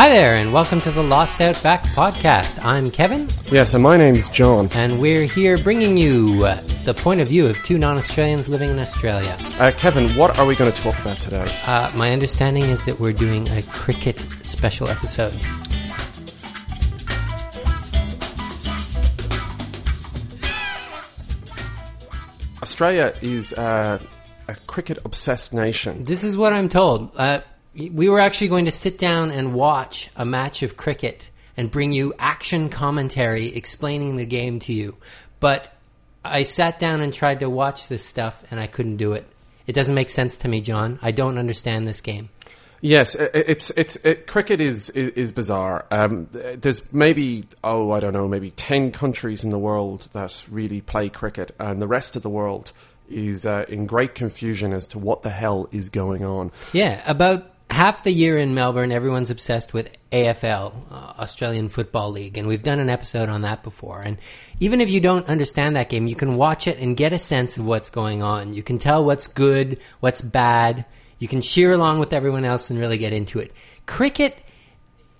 Hi there, and welcome to the Lost Outback podcast. I'm Kevin, Yes, and my name's John. and we're here bringing you uh, the point of view of two non Australians living in Australia. Uh, Kevin, what are we going to talk about today? Uh, my understanding is that we're doing a cricket special episode. Australia is uh, a cricket obsessed nation. This is what I'm told. Uh, we were actually going to sit down and watch a match of cricket and bring you action commentary explaining the game to you. But I sat down and tried to watch this stuff and I couldn't do it. It doesn't make sense to me, John. I don't understand this game. Yes, it's it's it, cricket is is, is bizarre. Um, there's maybe oh I don't know maybe ten countries in the world that really play cricket, and the rest of the world is uh, in great confusion as to what the hell is going on. Yeah, about half the year in Melbourne, everyone's obsessed with AFL, uh, Australian Football League, and we've done an episode on that before. And even if you don't understand that game, you can watch it and get a sense of what's going on. You can tell what's good, what's bad. You can cheer along with everyone else and really get into it. Cricket,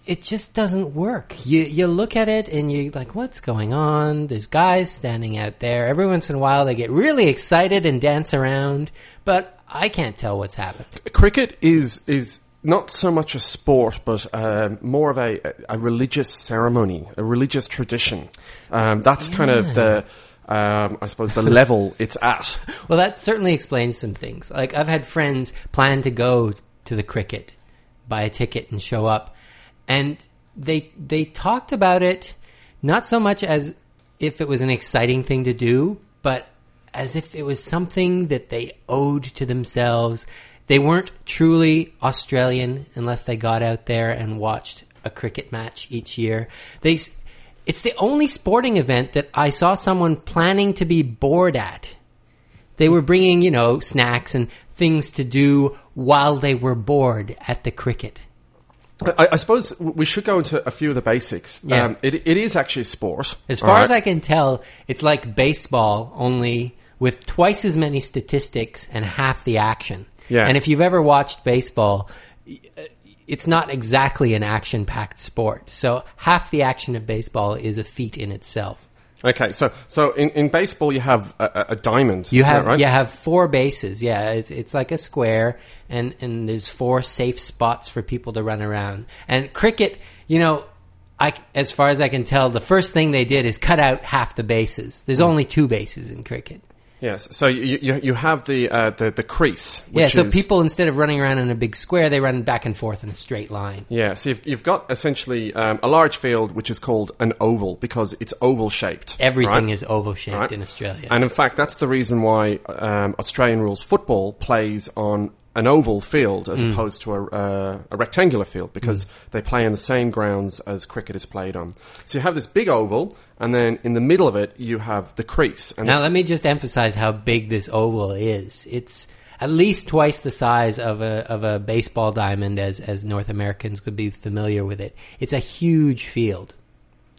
it just doesn't work. You you look at it and you're like, what's going on? There's guys standing out there. Every once in a while, they get really excited and dance around, but I can't tell what's happened. Cricket is is not so much a sport, but um, more of a, a religious ceremony, a religious tradition. Um, that's kind of the, um, I suppose, the level it's at. Well, that certainly explains some things. Like I've had friends plan to go to the cricket, buy a ticket and show up, and they they talked about it not so much as if it was an exciting thing to do, but as if it was something that they owed to themselves. They weren't truly Australian unless they got out there and watched a cricket match each year. They it's the only sporting event that I saw someone planning to be bored at. They were bringing, you know, snacks and things to do while they were bored at the cricket. I, I suppose we should go into a few of the basics. Yeah. Um, it, it is actually a sport. As far as I can tell, it's like baseball, only with twice as many statistics and half the action. Yeah. And if you've ever watched baseball, it's not exactly an action packed sport. So half the action of baseball is a feat in itself. Okay, so so in, in baseball you have a, a- a diamond. You have right? you have four bases. Yeah, it's it's like a square, and and there's four safe spots for people to run around. And cricket, you know, I as far as I can tell, the first thing they did is cut out half the bases. There's hmm. only two bases in cricket. Yes. So you you, you have the uh, the the crease. Which yeah, so is- people instead of running around in a big square, they run back and forth in a straight line. Yeah, so you've, you've got essentially um, a large field which is called an oval because it's oval shaped. Everything right? is oval shaped Right. in Australia. And in fact, that's the reason why um, Australian rules football plays on an oval field as Mm. opposed to a, uh, a rectangular field because they play on the same grounds as cricket is played on. So you have this big oval, and then in the middle of it, you have the crease. And Now, let me just emphasize how big this oval is. It's at least twice the size of a of a baseball diamond, as as North Americans would be familiar with it. It's a huge field.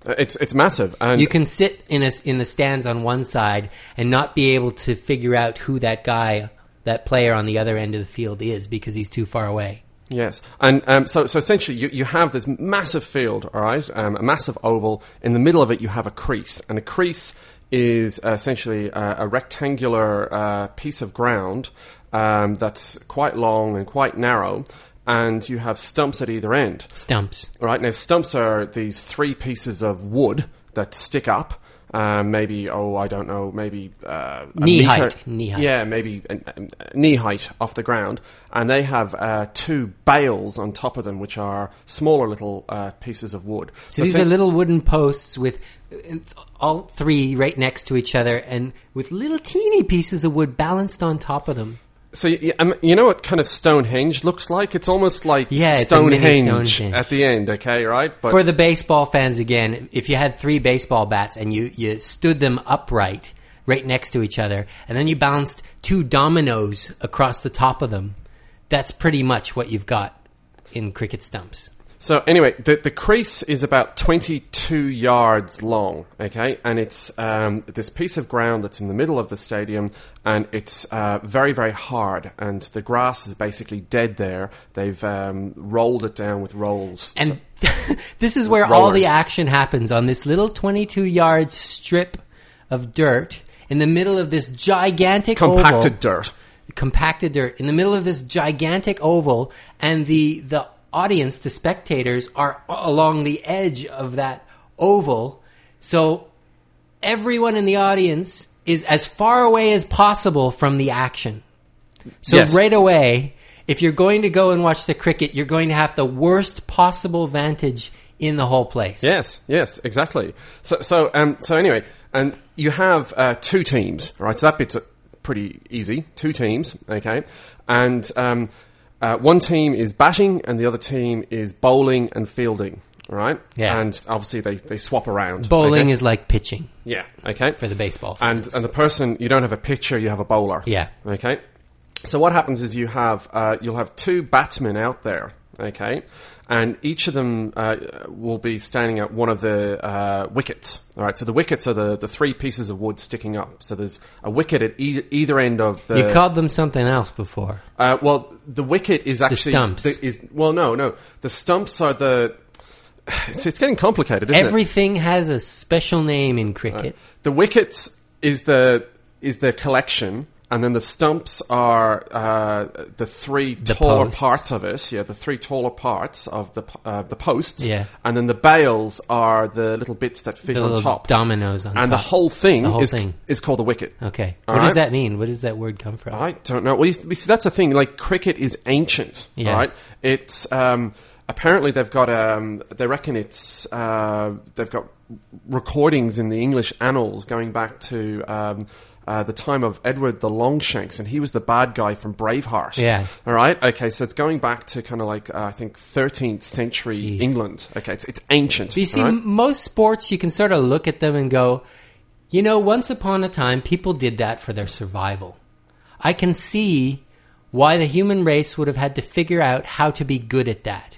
Uh, it's it's massive. And You can sit in a, in the stands on one side and not be able to figure out who that guy, that player on the other end of the field is because he's too far away. Yes, and um, so so essentially, you, you have this massive field, all right, um, a massive oval. In the middle of it, you have a crease, and a crease is uh, essentially a, a rectangular uh, piece of ground um, that's quite long and quite narrow, and you have stumps at either end. Stumps. All right, now stumps are these three pieces of wood that stick up. Um, maybe oh I don't know maybe uh, a Knee meter- height, knee height. yeah maybe uh, uh, knee height off the ground and they have uh, two bails on top of them which are smaller little uh, pieces of wood So these think- are little wooden posts with uh, all three right next to each other and with little teeny pieces of wood balanced on top of them. So you, um, you know what kind of Stonehenge looks like it's almost like Yeah, Stonehenge, Stonehenge. at the end okay right but For the baseball fans again, if you had three baseball bats and you, you stood them upright right next to each other and then you bounced two dominoes across the top of them, that's pretty much what you've got in cricket stumps. So anyway, the, the crease is about 22 yards long, okay, and it's um, this piece of ground that's in the middle of the stadium, and it's uh, very very hard, and the grass is basically dead there. They've um, rolled it down with rolls. And this is where all the action happens on this little 22 yard strip of dirt in the middle of this gigantic compacted oval, dirt. compacted dirt in the middle of this gigantic oval, and the the audience, the spectators, are along the edge of that oval. So everyone in the audience is as far away as possible from the action. So Yes. right away, if you're going to go and watch the cricket, you're going to have the worst possible vantage in the whole place. Yes, yes, exactly. So, so, um, so anyway, and you have uh, two teams, right? So that bit's pretty easy. Two teams, okay, and um, uh, one team is batting, and the other team is bowling and fielding, right? Yeah. and obviously they, they swap around. Bowling okay? is like pitching yeah, okay, for the baseball and and the person you don't have a pitcher, you have a bowler. Yeah. Okay. So what happens is you have uh, you'll have two batsmen out there. Okay. And each of them uh, will be standing at one of the uh, wickets. All right. So the wickets are the, the three pieces of wood sticking up. So there's a wicket at e- either end of the. you called them something else before. uh, well, the wicket is actually stumps. the- is well, no, no. The stumps are the. It's, it's getting complicated, isn't it? Everything has a special name in cricket. The wickets is the is the collection, and then the stumps are uh, the three The taller posts. parts of it. Yeah, the three taller parts of the uh, the posts. Yeah. and then the bails are the little bits that fit The on top. dominoes on and the whole thing The whole is thing. is called the wicket. Okay. All what does that mean? Where does that word come from? I don't know. Well, you see, that's the thing. Like cricket is ancient, Yeah. right? It's um, apparently they've got um, they reckon it's uh, they've got recordings in the English annals going back to. Um, uh, the time of Edward the Longshanks, and he was the bad guy from Braveheart. Yeah. All right. Okay. So it's going back to kind of like uh, I think 13th century Jeez. England. Okay. It's, it's ancient. But you see, right? most sports, you can sort of look at them and go, you know, once upon a time, people did that for their survival. I can see why the human race would have had to figure out how to be good at that.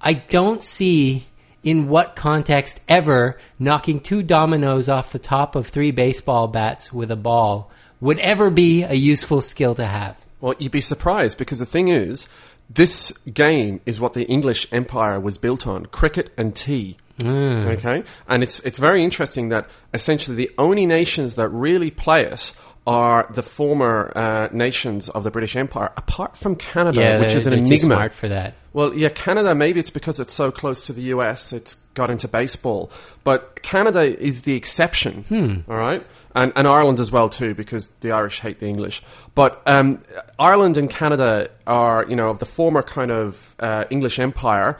I don't see in what context ever knocking two dominoes off the top of three baseball bats with a ball would ever be a useful skill to have. Well, you'd be surprised because the thing is, this game is what the English Empire was built on: cricket and tea. Okay, and it's it's very interesting that essentially the only nations that really play it are the former uh, nations of the British Empire, apart from Canada, Yeah, which is an enigma. smart for that. Well, yeah, Canada, maybe it's because it's so close to the US, it's got into baseball. But Canada is the exception, all right? And, and Ireland as well, too, because the Irish hate the English. But um, Ireland and Canada are, you know, of the former kind of uh, English empire.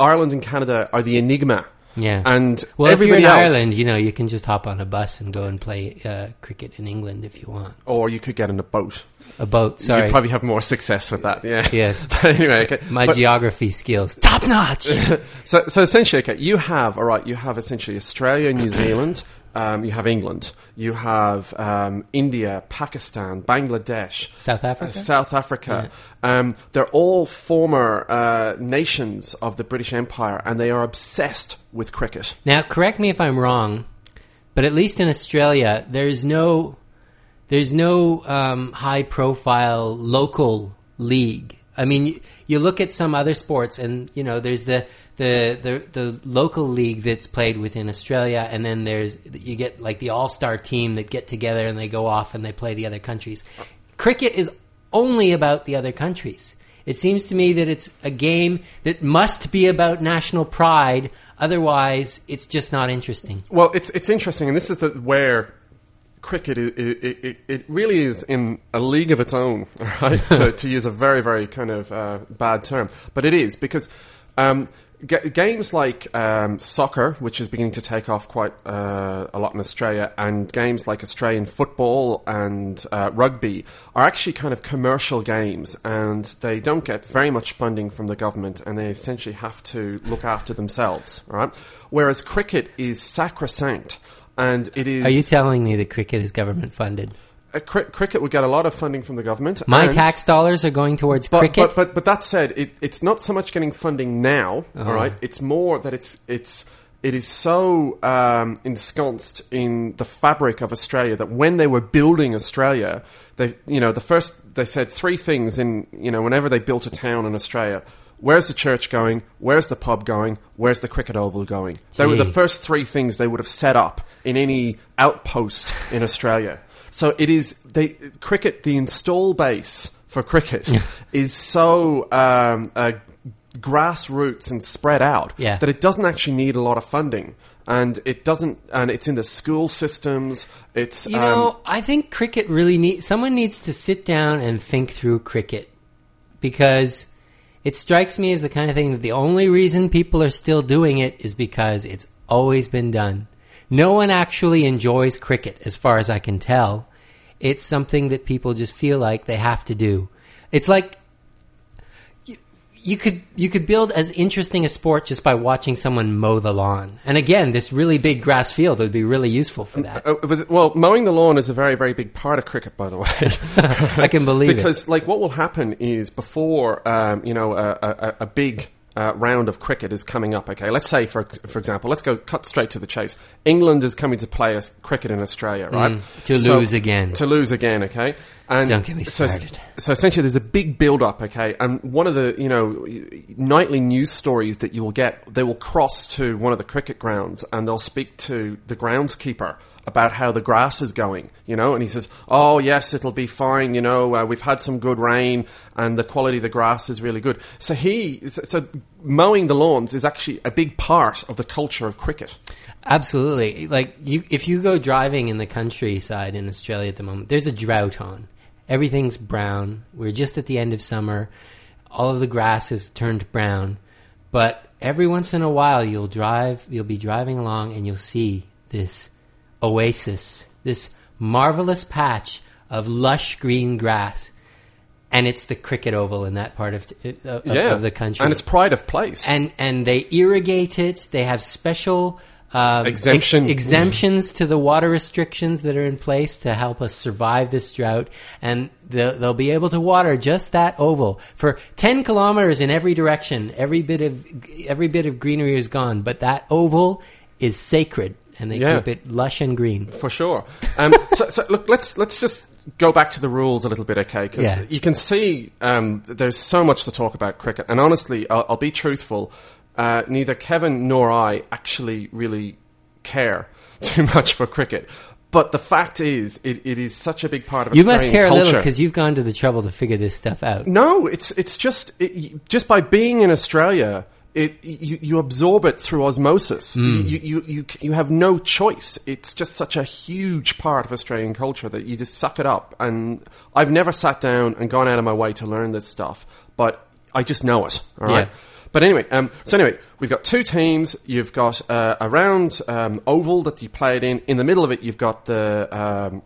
Ireland and Canada are the enigma. Yeah. And Well, if you're everybody in else, Ireland, you know, you can just hop on a bus and go and play uh, cricket in England if you want. Or you could get in a boat. A boat, sorry. You'd probably have more success with that, yeah. Yeah. but anyway, okay. My But- geography skills, top notch. so, so essentially, okay, you have all right. You have essentially Australia, New Zealand. Um, you have England. You have um, India, Pakistan, Bangladesh, South uh, Africa. South Africa. Um, they're all former uh, nations of the British Empire, and they are obsessed with cricket. Now, correct me if I'm wrong, but at least in Australia, there's no there's no um, high profile local league. I mean, you, you look at some other sports, and you know, there's the, the the the local league that's played within Australia, and then there's you get like the all star team that get together and they go off and they play the other countries. Cricket is only about the other countries. It seems to me that it's a game that must be about national pride. Otherwise, it's just not interesting. Well, it's it's interesting, and this is the, where cricket it, it, it, it really is in a league of its own, right? to, to use a very very kind of uh, bad term, but it is because. Um, ga- Games like um, soccer, which is beginning to take off quite uh, a lot in Australia, and games like Australian football and uh, rugby are actually kind of commercial games, and they don't get very much funding from the government, and they essentially have to look after themselves, right? Whereas cricket is sacrosanct, and it is. Are you telling me that cricket is government funded? uh, cri- cricket would get a lot of funding from the government. My and- tax dollars are going towards but, cricket. But, but but that said, it, it's not so much getting funding now. Uh-huh. all right, it's more that it's it's it is so um, ensconced in the fabric of Australia that when they were building Australia, they you know the first they said three things in you know whenever they built a town in Australia. Where's the church going? Where's the pub going? Where's the cricket oval going? They were the first three things they would have set up in any outpost in Australia. So it is they cricket. The install base for cricket is so um, uh, grassroots and spread out Yeah. that it doesn't actually need a lot of funding, and it doesn't. And it's in the school systems. It's You um, know, I think cricket really needs someone needs to sit down and think through cricket because it strikes me as the kind of thing that the only reason people are still doing it is because it's always been done. No one actually enjoys cricket, as far as I can tell. It's something that people just feel like they have to do. It's like you, could you could build as interesting a sport just by watching someone mow the lawn. And again, this really big grass field would be really useful for that. Uh, well, mowing the lawn is a very, very big part of cricket, by the way. I can believe it. because, like, what will happen is before, um, you know, a, a, a big uh, round of cricket is coming up. Okay, let's say, for for example, let's go cut straight to the chase. England is coming to play us cricket in Australia, right? Mm, to lose again. To lose again. Okay. And Don't get me so- started. So, essentially, there's a big build-up, okay, and one of the you know nightly news stories that you will get, they will cross to one of the cricket grounds and they'll speak to the groundskeeper about how the grass is going, you know, and he says, "Oh yes, it'll be fine, you know, uh, we've had some good rain and the quality of the grass is really good." So he, so mowing the lawns is actually a big part of the culture of cricket. Absolutely. Like you if you go driving in the countryside in Australia at the moment, there's a drought on. Everything's brown. We're just at the end of summer. All of the grass has turned brown. But every once in a while you'll drive you'll be driving along and you'll see this oasis, this marvelous patch of lush green grass. And it's the cricket oval in that part of, of, yeah, of the country and it's pride of place. and and they irrigate it. They have special um, Exemption. exemptions to the water restrictions that are in place to help us survive this drought, and they'll, they'll be able to water just that oval for ten kilometers in every direction. Every bit of every bit of greenery is gone, but that oval is sacred, and they Yeah. keep it lush and green. For sure. Um, so, so look, let's let's just go back to the rules a little bit, okay? Because Yeah. you can see um, there's so much to talk about cricket, and honestly, I'll, I'll be truthful. Uh, neither Kevin nor I actually really care too much for cricket. But the fact is, it, it is such a big part of You must Australian care a little because you've gone to the trouble to figure this stuff out. No, it's it's just it, just by being in Australia, it you, you absorb it through osmosis. You, you you you have no choice. It's just such a huge part of Australian culture that you just suck it up. And I've never sat down and gone out of my way to learn this stuff, but I just know it. All right. Yeah. But anyway, um, so anyway, we've got two teams. You've got uh, a round um, oval that you play it in. In the middle of it, you've got the um,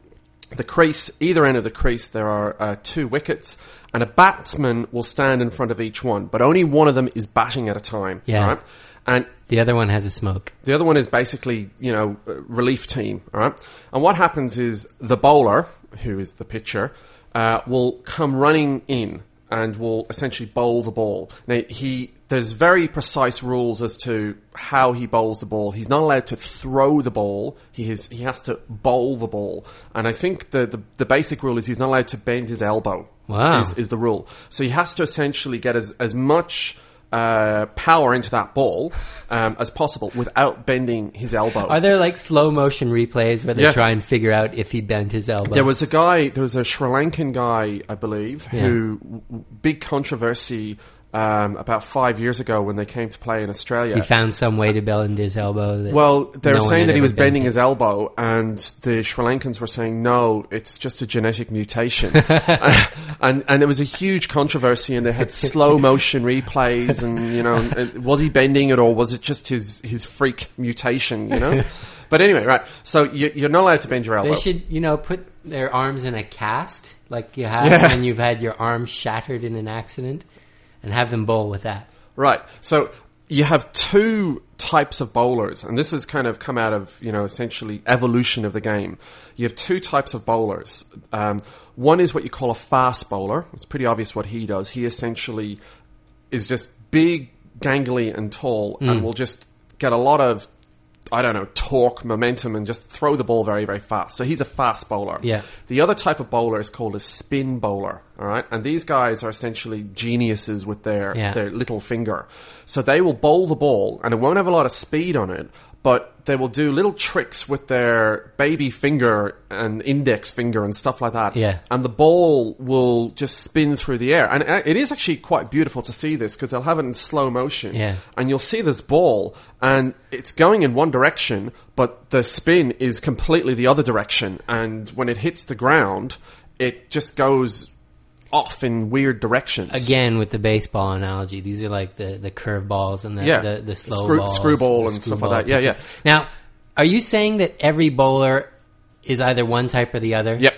the crease. Either end of the crease, there are uh, two wickets, and a batsman will stand in front of each one. But only one of them is batting at a time. Yeah. right? And The other one has a smoke. the other one is basically, you know, relief team, all right? And what happens is the bowler, who is the pitcher, uh, will come running in and will essentially bowl the ball. Now, he there's very precise rules as to how he bowls the ball. He's not allowed to throw the ball. He is he has to bowl the ball. And I think the the, the basic rule is he's not allowed to bend his elbow. Wow. Is, is the rule. So he has to essentially get as as much uh, power into that ball um, as possible without bending his elbow. Are there like slow motion replays where they Yeah. try and figure out if he bent his elbow? There was a guy, there was a Sri Lankan guy, I believe, Yeah. who big controversy um, about five years ago when they came to play in Australia. He found some way to bend his elbow. Well, they were no saying that he was bending his elbow, and the Sri Lankans were saying, no, it's just a genetic mutation. and and there was a huge controversy, and they had slow motion replays, and, you know, was he bending it, or was it just his, his freak mutation, you know? but anyway, right, so you, you're not allowed to bend your elbow. They should, you know, put their arms in a cast like you have Yeah. when you've had your arm shattered in an accident, and have them bowl with that. Right. So you have two types of bowlers, and this has kind of come out of you know essentially evolution of the game. You have two types of bowlers. Um, one is what you call a fast bowler. It's pretty obvious what he does. He essentially is just big, gangly, and tall, Mm. and will just get a lot of I don't know torque, momentum, and just throw the ball very, very fast. So he's a fast bowler. Yeah. The other type of bowler is called a spin bowler. All right, and these guys are essentially geniuses with their Yeah. their little finger. So they will bowl the ball, and it won't have a lot of speed on it, but they will do little tricks with their baby finger and index finger and stuff like that. Yeah. And the ball will just spin through the air, and uh, it is actually quite beautiful to see this because they'll have it in slow motion. Yeah. And you'll see this ball, and it's going in one direction, but the spin is completely the other direction. And when it hits the ground, it just goes off in weird directions. Again, with the baseball analogy, these are like the, the curve balls and the, Yeah. the, the slow Screw- balls, screwball the and stuff like that. Yeah, pitches. Now, are you saying that every bowler is either one type or the other? Yep.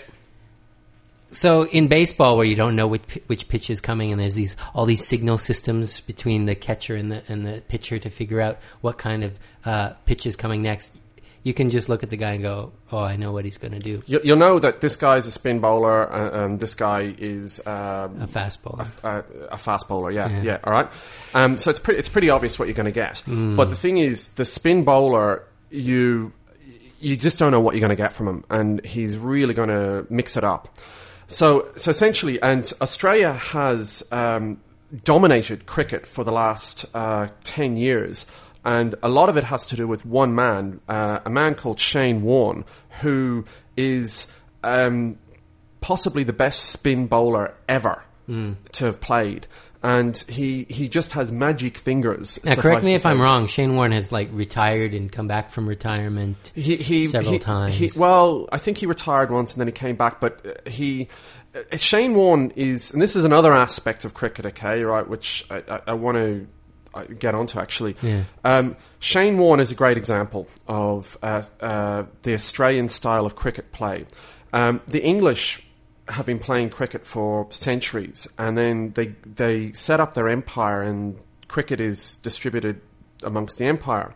So in baseball, where you don't know which which pitch is coming, and there's these all these signal systems between the catcher and the and the pitcher to figure out what kind of uh, pitch is coming next, you can just look at the guy and go, "Oh, I know what he's going to do." You, you'll know that this guy is a spin bowler, uh, and this guy is um, A fast bowler. a, a fast bowler. Yeah, Yeah. yeah. all right. Um, so it's pretty, it's pretty obvious what you're going to get. Hmm. But the thing is, the spin bowler, you you just don't know what you're going to get from him, and he's really going to mix it up. So, so essentially, and Australia has um, dominated cricket for the last uh, ten years. And a lot of it has to do with one man, uh, a man called Shane Warne, who is um, possibly the best spin bowler ever to have played. And he, he just has magic fingers. Now, correct me if I'm wrong. Shane Warne has like retired and come back from retirement. He, he, several he- times. he- well, I think he retired once and then he came back, but uh, he. Uh, Shane Warne is, and this is another aspect of cricket, okay, right, which I, I, I want to get onto actually. Yeah. Um, Shane Warne is a great example of uh, uh, the Australian style of cricket play. Um, the English have been playing cricket for centuries, and then they they set up their empire, and cricket is distributed amongst the empire.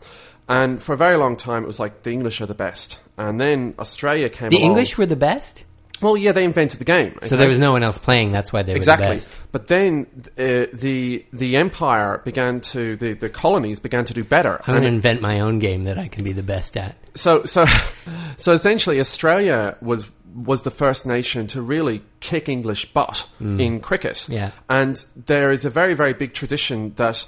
And for a very long time, it was like the English are the best, and then Australia came. The along. English were the best, well, yeah, they invented the game. so okay? there was no one else playing. That's why they were exactly. the best. Exactly. But then uh, the the empire began to the, the colonies began to do better. I'm going to invent my own game that I can be the best at. so so so essentially, Australia was was the first nation to really kick English butt in cricket. Mm. Yeah. and there is a very very big tradition that.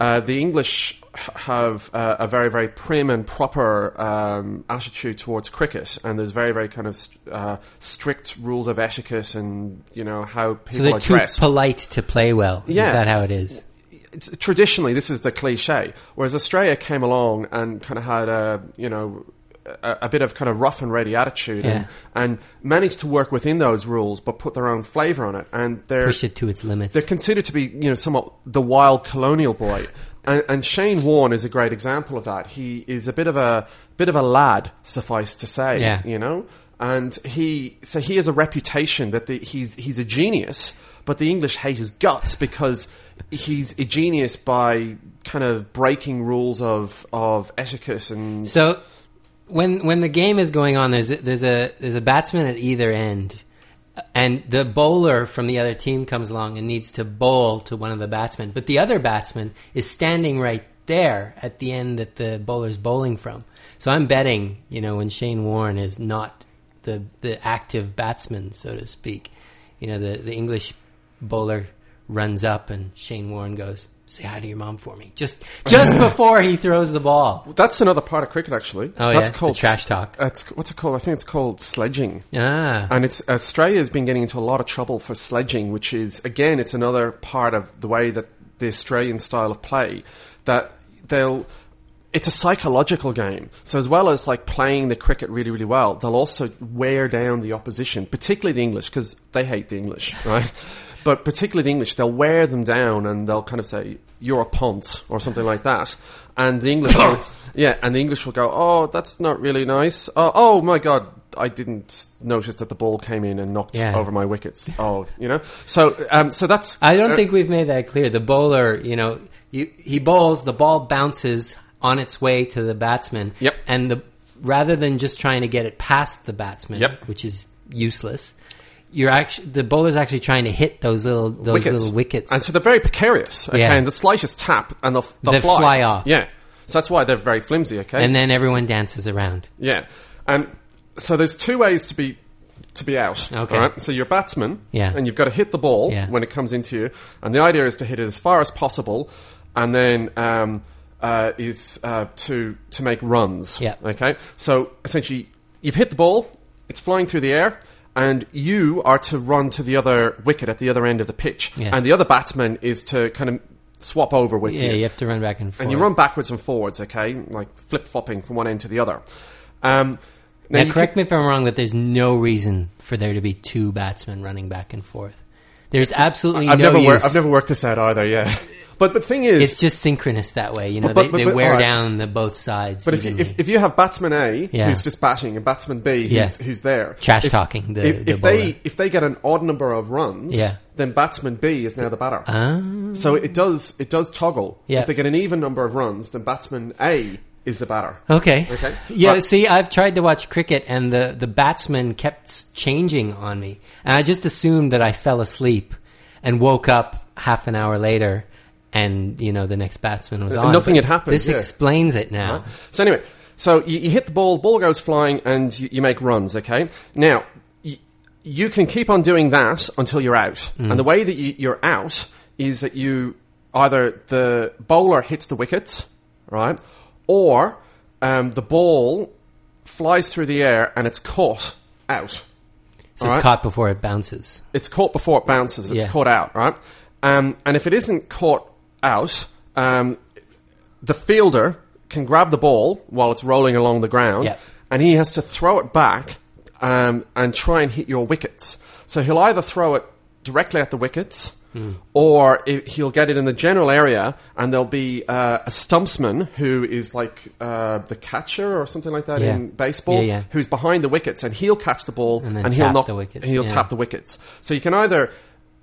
Uh, the English have uh, a very, very prim and proper um, attitude towards cricket, and there's very, very kind of st- uh, strict rules of etiquette and you know how So people they're are too dressed. polite to play well. Yeah. Is that how it is? traditionally this is the cliche whereas australia came along and kind of had a you know a, a bit of kind of rough and ready attitude and, and managed to work within those rules but put their own flavor on it and they're Push it to its limits. they're considered to be you know somewhat the wild colonial boy and, and Shane Warne is a great example of that. He is a bit of a bit of a lad suffice to say Yeah. you know? And he so he has a reputation that the, he's he's a genius but the English hate his guts because he's a genius by kind of breaking rules of of etiquette and So when when the game is going on, there's a, there's a there's a batsman at either end, and the bowler from the other team comes along and needs to bowl to one of the batsmen, but the other batsman is standing right there at the end that the bowler's bowling from. So I'm betting, you know, when Shane Warne is not the the active batsman, so to speak, you know, the the English bowler runs up and Shane Warne goes, "Say hi to your mom for me," just just before he throws the ball. that's another part of cricket actually Oh, that's yeah? The called trash talk. that's what's it called I think it's called sledging Ah, And it's Australia has been getting into a lot of trouble for sledging, which is again, it's another part of the way that the Australian style of play that they'll. It's a psychological game. So as well as like playing the cricket really, really well, they'll also wear down the opposition, particularly the English, because they hate the English, right? But particularly the English, they'll wear them down and they'll kind of say, "You're a punt" or something like that. And the English, will, yeah, and the English will go, "Oh, that's not really nice. Oh, oh my god, I didn't notice that the ball came in and knocked Yeah. over my wickets. Oh, you know. So, um, so that's. I don't uh, think we've made that clear. The bowler, you know, you, he bowls, the ball bounces on its way to the batsman. Yep. And the rather than just trying to get it past the batsman, Yep. which is useless, you're actually the bowler's actually trying to hit those little those wickets. little wickets. And so they're very precarious. Okay, Yeah. and the slightest tap and they'll, they'll, They'll fly. fly off. Yeah, so that's why they're very flimsy. Okay, and then everyone dances around. yeah, um, so there's two ways to be to be out. Okay. all right? so you're a batsman, Yeah. and you've got to hit the ball Yeah. when it comes into you, and the idea is to hit it as far as possible, and then. Um, uh, is uh, to to make runs. Yeah. Okay. So essentially, you've hit the ball. It's flying through the air, and you are to run to the other wicket at the other end of the pitch, Yeah. and the other batsman is to kind of swap over with Yeah, you. Yeah, you have to run back and forth. and you run backwards and forwards, okay, like flip flopping from one end to the other. Um, Now, you correct me if I'm wrong, but there's no reason for there to be two batsmen running back and forth. There's absolutely I've no never worked. I've never worked this out either. Yeah, but the thing is, It's just synchronous that way. You know, But- but- they, but- they wear alright. down the both sides. but if you, if, if you have batsman A Yeah. who's just batting and batsman B who's, Yeah. who's there, Trash if, talking the- if, the if they if they get an odd number of runs, Yeah. then batsman B is now the batter. Ah. So it does it does toggle. Yeah. If they get an even number of runs, then batsman A is the batter. Okay. Okay. Yeah. Right. See, I've tried to watch cricket, and the the batsman kept changing on me, and I just assumed that I fell asleep and woke up half an hour later, and you know the next batsman was And on. nothing But had happened, This yeah. explains it now. So anyway, so you, you hit the ball, ball goes flying, and you, you make runs. Okay, now y- you can keep on doing that until you're out, Mm. and the way that you, you're out is that you either the bowler hits the wickets, right, or um, the ball flies through the air and it's caught out. So it's caught before it bounces. It's caught before it bounces. It's Yeah. caught out, right? Um, and if it isn't caught out, um, the fielder can grab the ball while it's rolling along the ground, Yeah. and he has to throw it back um, and try and hit your wickets. So he'll either throw it directly at the wickets. Hmm. Or i he'll get it in the general area, and there'll be uh, a stumpsman who is like uh, the catcher or something like that Yeah. in baseball, Yeah, yeah. who's behind the wickets, and he'll catch the ball And then he'll knock the wickets, He'll tap the wickets. So you can either,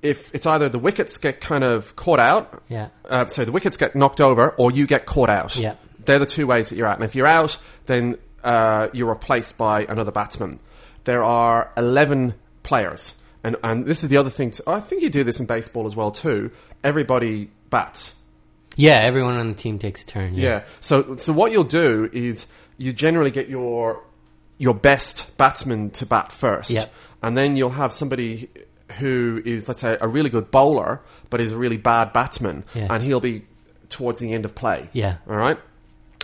if it's either the wickets get kind of caught out, Yeah. uh, so the wickets get knocked over, or you get caught out. Yeah. They're the two ways that you're out. And if you're out, then uh, you're replaced by another batsman. There are 11 players. And, and this is the other thing. To, I think you do this in baseball as well, too. Everybody bats. Yeah, everyone on the team takes a turn. Yeah. So so what you'll do is you generally get your your best batsman to bat first, Yep. and then you'll have somebody who is let's say a really good bowler but is a really bad batsman, Yeah. and he'll be towards the end of play. Yeah. All right.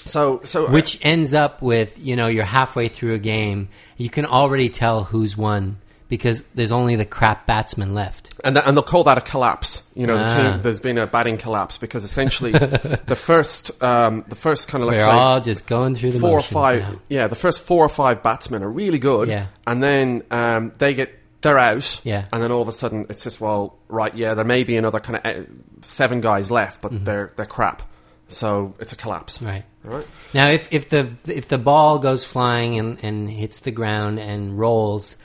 So so Which ends up with, you know, you're halfway through a game, you can already tell who's won because there's only the crap batsman left. and th- and they'll call that a collapse. You know, the Ah. team, there's been a batting collapse because essentially the first um, the first kind of say all just going through the four or five. now. Yeah, the first four or five batsmen are really good. Yeah. and then um, they get they're out. Yeah. and then all of a sudden it's just well, right, yeah, there may be another kind of uh, seven guys left, but they're they're crap. So it's a collapse. Mm-hmm. Right. Now, if, if the if the ball goes flying and, and hits the ground and rolls,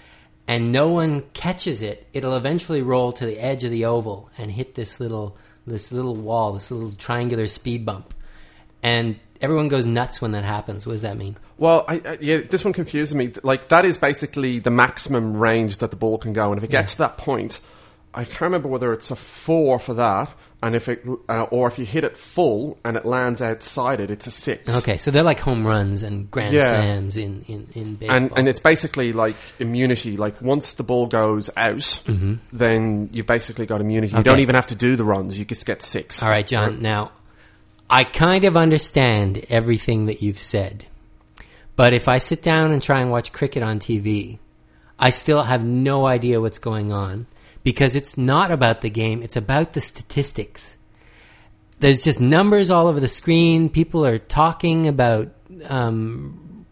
and no one catches it, it'll eventually roll to the edge of the oval and hit this little this little wall, this little triangular speed bump, and everyone goes nuts when that happens. What does that mean? Well, I, I, yeah, this one confuses me. Like that is basically the maximum range that the ball can go, and if it gets to that point, I can't remember whether it's a four for that, and if it uh, or if you hit it full and it lands outside it, it's a six. Okay, so they're like home runs and grand Yeah. slams in in, in baseball. and and it's basically like immunity. Like once the ball goes out, then you've basically got immunity. You don't Mm-hmm. Even have to do the runs. You just get six. All right, John. Now, I kind of understand everything that you've said, but if I sit down and try and watch cricket on TV, I still have no idea what's going on because it's not about the game; it's about the statistics. There's just numbers all over the screen. People are talking about um,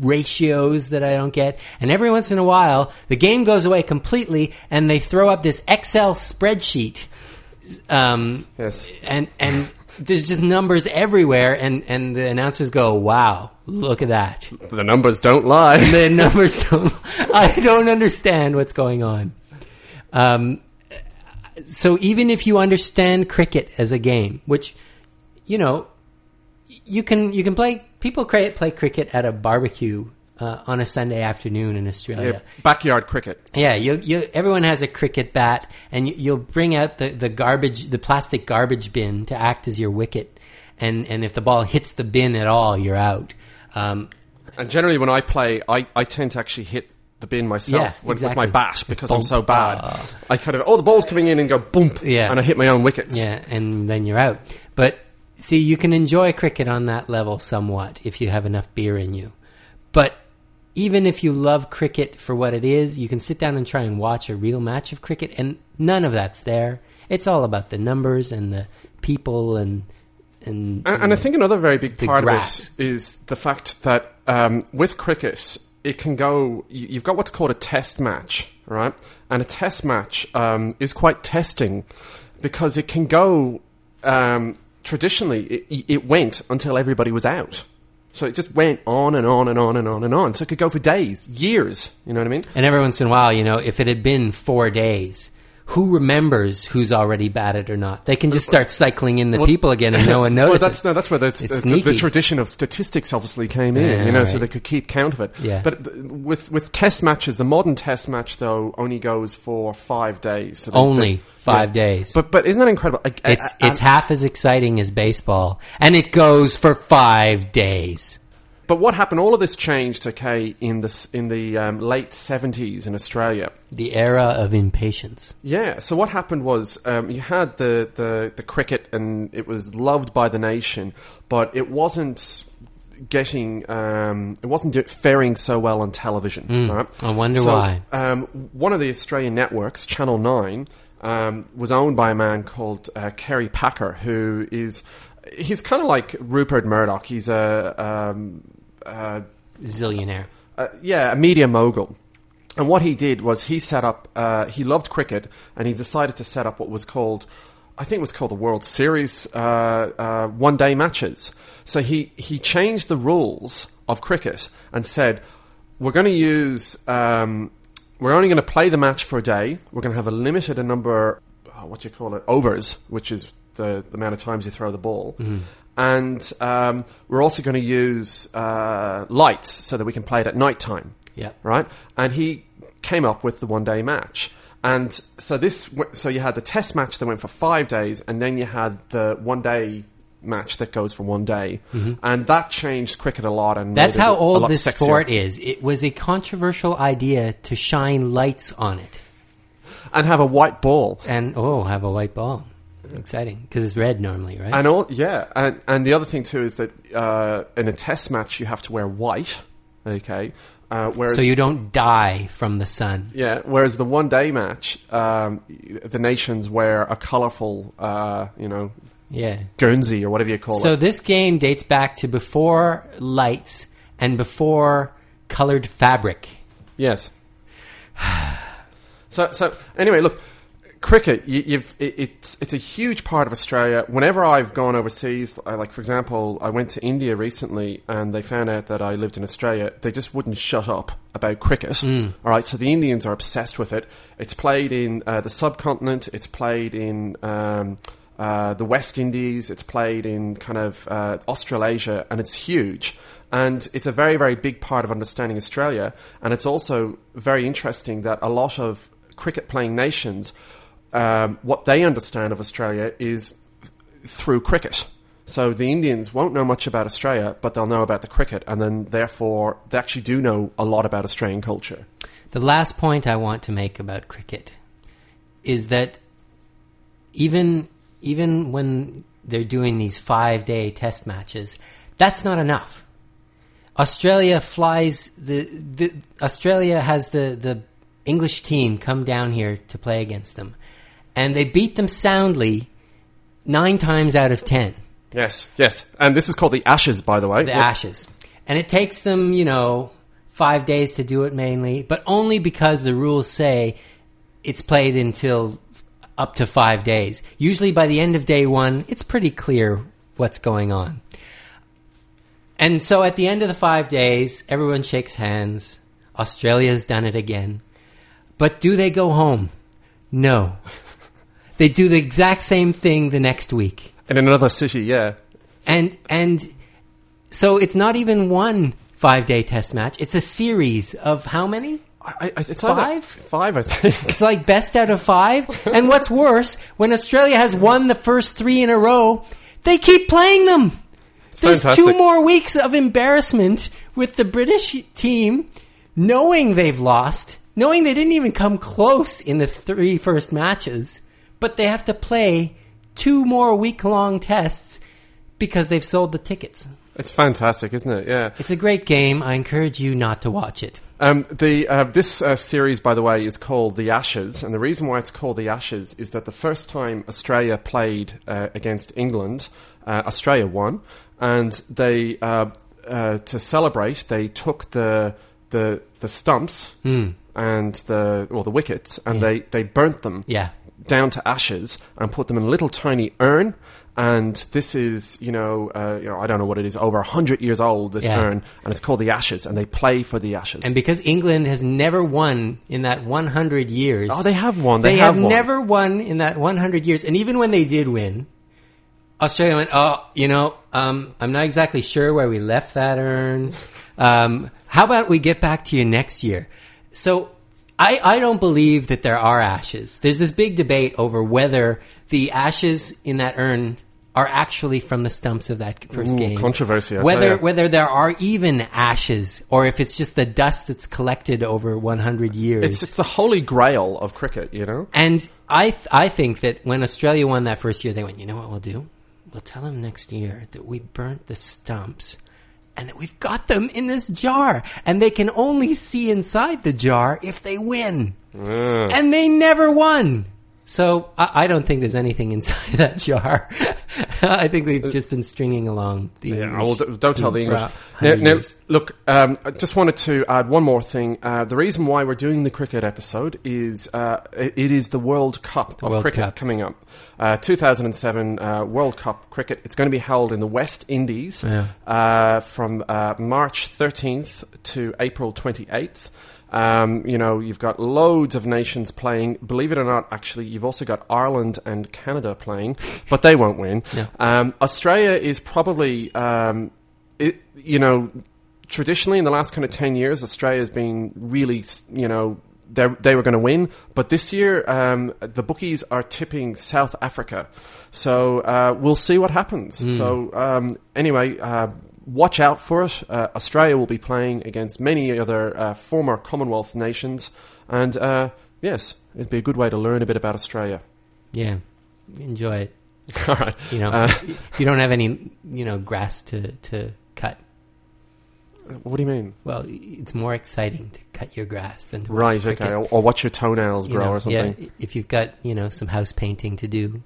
ratios that I don't get. And every once in a while, the game goes away completely, and they throw up this Excel spreadsheet. Um, Yes. and and there's just numbers everywhere, and and the announcers go, "Wow, look at that." The numbers don't lie. The numbers don't. I don't understand what's going on. Um, so even if you understand cricket as a game, which you know, you can you can play. People play play cricket at a barbecue uh, on a Sunday afternoon in Australia. Yeah, backyard cricket. Yeah, you, you, everyone has a cricket bat, and you, you'll bring out the, the garbage, the plastic garbage bin to act as your wicket. And, and if the ball hits the bin at all, you're out. Um, And generally, when I play, I, I tend to actually hit the bin myself Yeah, with, with my bat because I'm so bad. Ah. I kind of oh the ball's coming in and go boom, Yeah. and I hit my own wickets. yeah, and then you're out. But see, you can enjoy cricket on that level somewhat if you have enough beer in you. But even if you love cricket for what it is, you can sit down and try and watch a real match of cricket, and none of that's there. It's all about the numbers and the people and and, And, and I think another very big part grass. of it is the fact that um, with cricket, it can go. you- You've got what's called a test match, right? And a test match um, is quite testing because it can go. Um, traditionally, it, it went until everybody was out. So it just went on and on and on and on and on. So it could go for days, years. You know what I mean? And every once in a while, you know, if it had been four days, who remembers who's already batted or not? They can just start cycling in the people again, and no one Well, notices. that's no, that's where the, It's the, the, tradition of statistics obviously came in, Yeah, you know, so they could keep count of it. Yeah. But with with test matches, the modern test match though only goes for five days. So they- Only they- five yeah. days. But but isn't that incredible? It's a- a- it's half as exciting as baseball, and it goes for five days. But what happened? All of this changed, okay, in the in the um, late seventies in Australia. The era of impatience. Yeah. So what happened was um, you had the, the, the cricket, and it was loved by the nation, but it wasn't getting um, it wasn't faring so well on television. all right? I wonder So, why. Um, one of the Australian networks, Channel Nine, um, was owned by a man called uh, Kerry Packer, who is he's kind of like Rupert Murdoch. He's a um, uh, Zillionaire. uh, yeah, a media mogul. And what he did was he set up, uh, he loved cricket, and he decided to set up what was called, I think it was called the World Series uh, uh, one day matches. So he, he changed the rules of cricket and said, we're going to use, um, we're only going to play the match for a day. We're going to have a limited number, uh, what do you call it, overs, which is the, the amount of times you throw the ball. And um, we're also going to use uh, lights so that we can play it at night time Yeah. right? And he came up with the one day match. And so this, w- so you had the test match that went for five days, and then you had the one day match that goes for one day, and that changed cricket a lot. And Mm-hmm. That's how old this sexier. sport is. It was a controversial idea to shine lights on it, and have a white ball. and oh, have a white ball. Exciting because it's red normally, right? And all, yeah, and and the other thing too is that uh, in a test match you have to wear white, okay. Uh, whereas so you don't die from the sun. Yeah, whereas the one day match, um, the nations wear a colourful, uh, you know, Yeah. Guernsey or whatever you call So it. So this game dates back to before lights and before colored fabric. Yes. so, so anyway, look, cricket. You, you've it, it's it's a huge part of Australia. Whenever I've gone overseas, I, like for example, I went to India recently, and they found out that I lived in Australia. They just wouldn't shut up about cricket. All right, so the Indians are obsessed with it. It's played in uh, the subcontinent. It's played in. Um, uh, the West Indies, it's played in kind of uh, Australasia, and it's huge. And it's a very, very big part of understanding Australia. And it's also very interesting that a lot of cricket playing nations, um, what they understand of Australia is th- through cricket. So the Indians won't know much about Australia, but they'll know about the cricket, and then therefore they actually do know a lot about Australian culture. The last point I want to make about cricket is that even even when they're doing these five day test matches, that's not enough. Australia flies the, the Australia has the, the English team come down here to play against them. And they beat them soundly nine times out of ten. Yes, yes. And this is called the Ashes, by the way. the ashes. And it takes them, you know, five days to do it mainly, but only because the rules say it's played until up to five days. Usually by the end of day one, it's pretty clear what's going on. And so at the end of the five days, everyone shakes hands. Australia's done it again. But do they go home? No. they do the exact same thing the next week. In another city, yeah. And and so it's not even one five day test match. It's a series of how many? I, I, it's Five? Five, I think. It's like best out of five. And what's worse, when Australia has won the first three in a row, they keep playing them. There's fantastic. two more weeks of embarrassment with the British team knowing they've lost, knowing they didn't even come close in the three first matches, but they have to play two more week long tests because they've sold the tickets. It's fantastic, isn't it? Yeah. It's a great game. I encourage you not to watch it. Um, the uh, this uh, series, by the way, is called the Ashes, and the reason why it's called the Ashes is that the first time Australia played uh, against England, uh, Australia won, and they uh, uh, to celebrate they took the the the stumps and the well the wickets and they they burnt them Yeah. Down to ashes and put them in a little tiny urn. And this is, you know, uh, you know, I don't know what it is, over hundred years old. This Yeah. urn, and it's called the Ashes, and they play for the Ashes. And because England has never won in that 100 years. Oh, they have won. They, They have, have won. never won in that 100 years. And even when they did win, Australia went, oh, you know, um, I'm not exactly sure where we left that urn. Um, how about we get back to you next year? So I, I don't believe that there are ashes. There's this big debate over whether the ashes in that urn are actually from the stumps of that first Ooh, game. controversy, I Whether whether there are even ashes or if it's just the dust that's collected over 100 years. It's it's the holy grail of cricket, you know. And I th- I think that when Australia won that first year, they went, you know what we'll do? We'll tell them next year that we burnt the stumps and that we've got them in this jar. And they can only see inside the jar if they win. And they never won. So I, I don't think there's anything inside that jar. I think they've just been stringing along the Yeah, English well, don't tell the English. Now, now, look, um, I just wanted to add one more thing. Uh, the reason why we're doing the cricket episode is uh, it, it is the World Cup of World cricket Cup. coming up. Uh, 2007 uh, World Cup cricket. It's going to be held in the West Indies Yeah. uh, from uh, March 13th to April 28th. Um, you know, you've got loads of nations playing. Believe it or not, actually, you've also got Ireland and Canada playing, but they won't win. No. Um, Australia is probably, um, it, you know, traditionally in the last kind of 10 years, Australia has been really, you know, they they were going to win. But this year, um, the bookies are tipping South Africa. So uh, we'll see what happens. So um, anyway, uh, watch out for it. Uh, Australia will be playing against many other uh, former Commonwealth nations. And uh, yes, it'd be a good way to learn a bit about Australia. Yeah, enjoy it. All right. You know, Uh, you don't have any, you know, grass to, to cut. What do you mean? Well, it's more exciting to cut your grass than to Right, okay. Or, or watch your toenails You grow know, or something. Yeah, if you've got you know some house painting to do,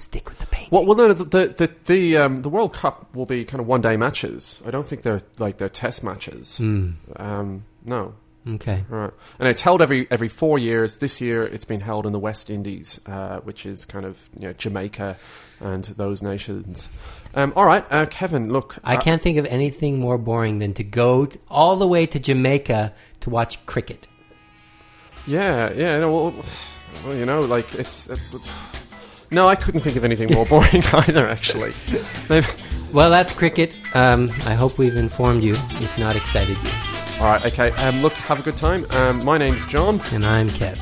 stick with the painting. Well, well, no, the the the the, um, the World Cup will be kind of one day matches. I don't think they're like they're test matches. Hmm. Um, no, Okay. right. And it's held every every four years. This year, it's been held in the West Indies, uh, which is kind of you know Jamaica and those nations. Um, all right, uh, Kevin. Look, I uh, can't think of anything more boring than to go all the way to Jamaica to watch cricket. Yeah, yeah. No, well, well, you know, like it's. Uh, no, I couldn't think of anything more boring either. Actually, Maybe- Well, that's cricket. Um, I hope we've informed you, if not excited you. all right. Okay. Um, look, have a good time. Um, my name's John. And I'm Kev.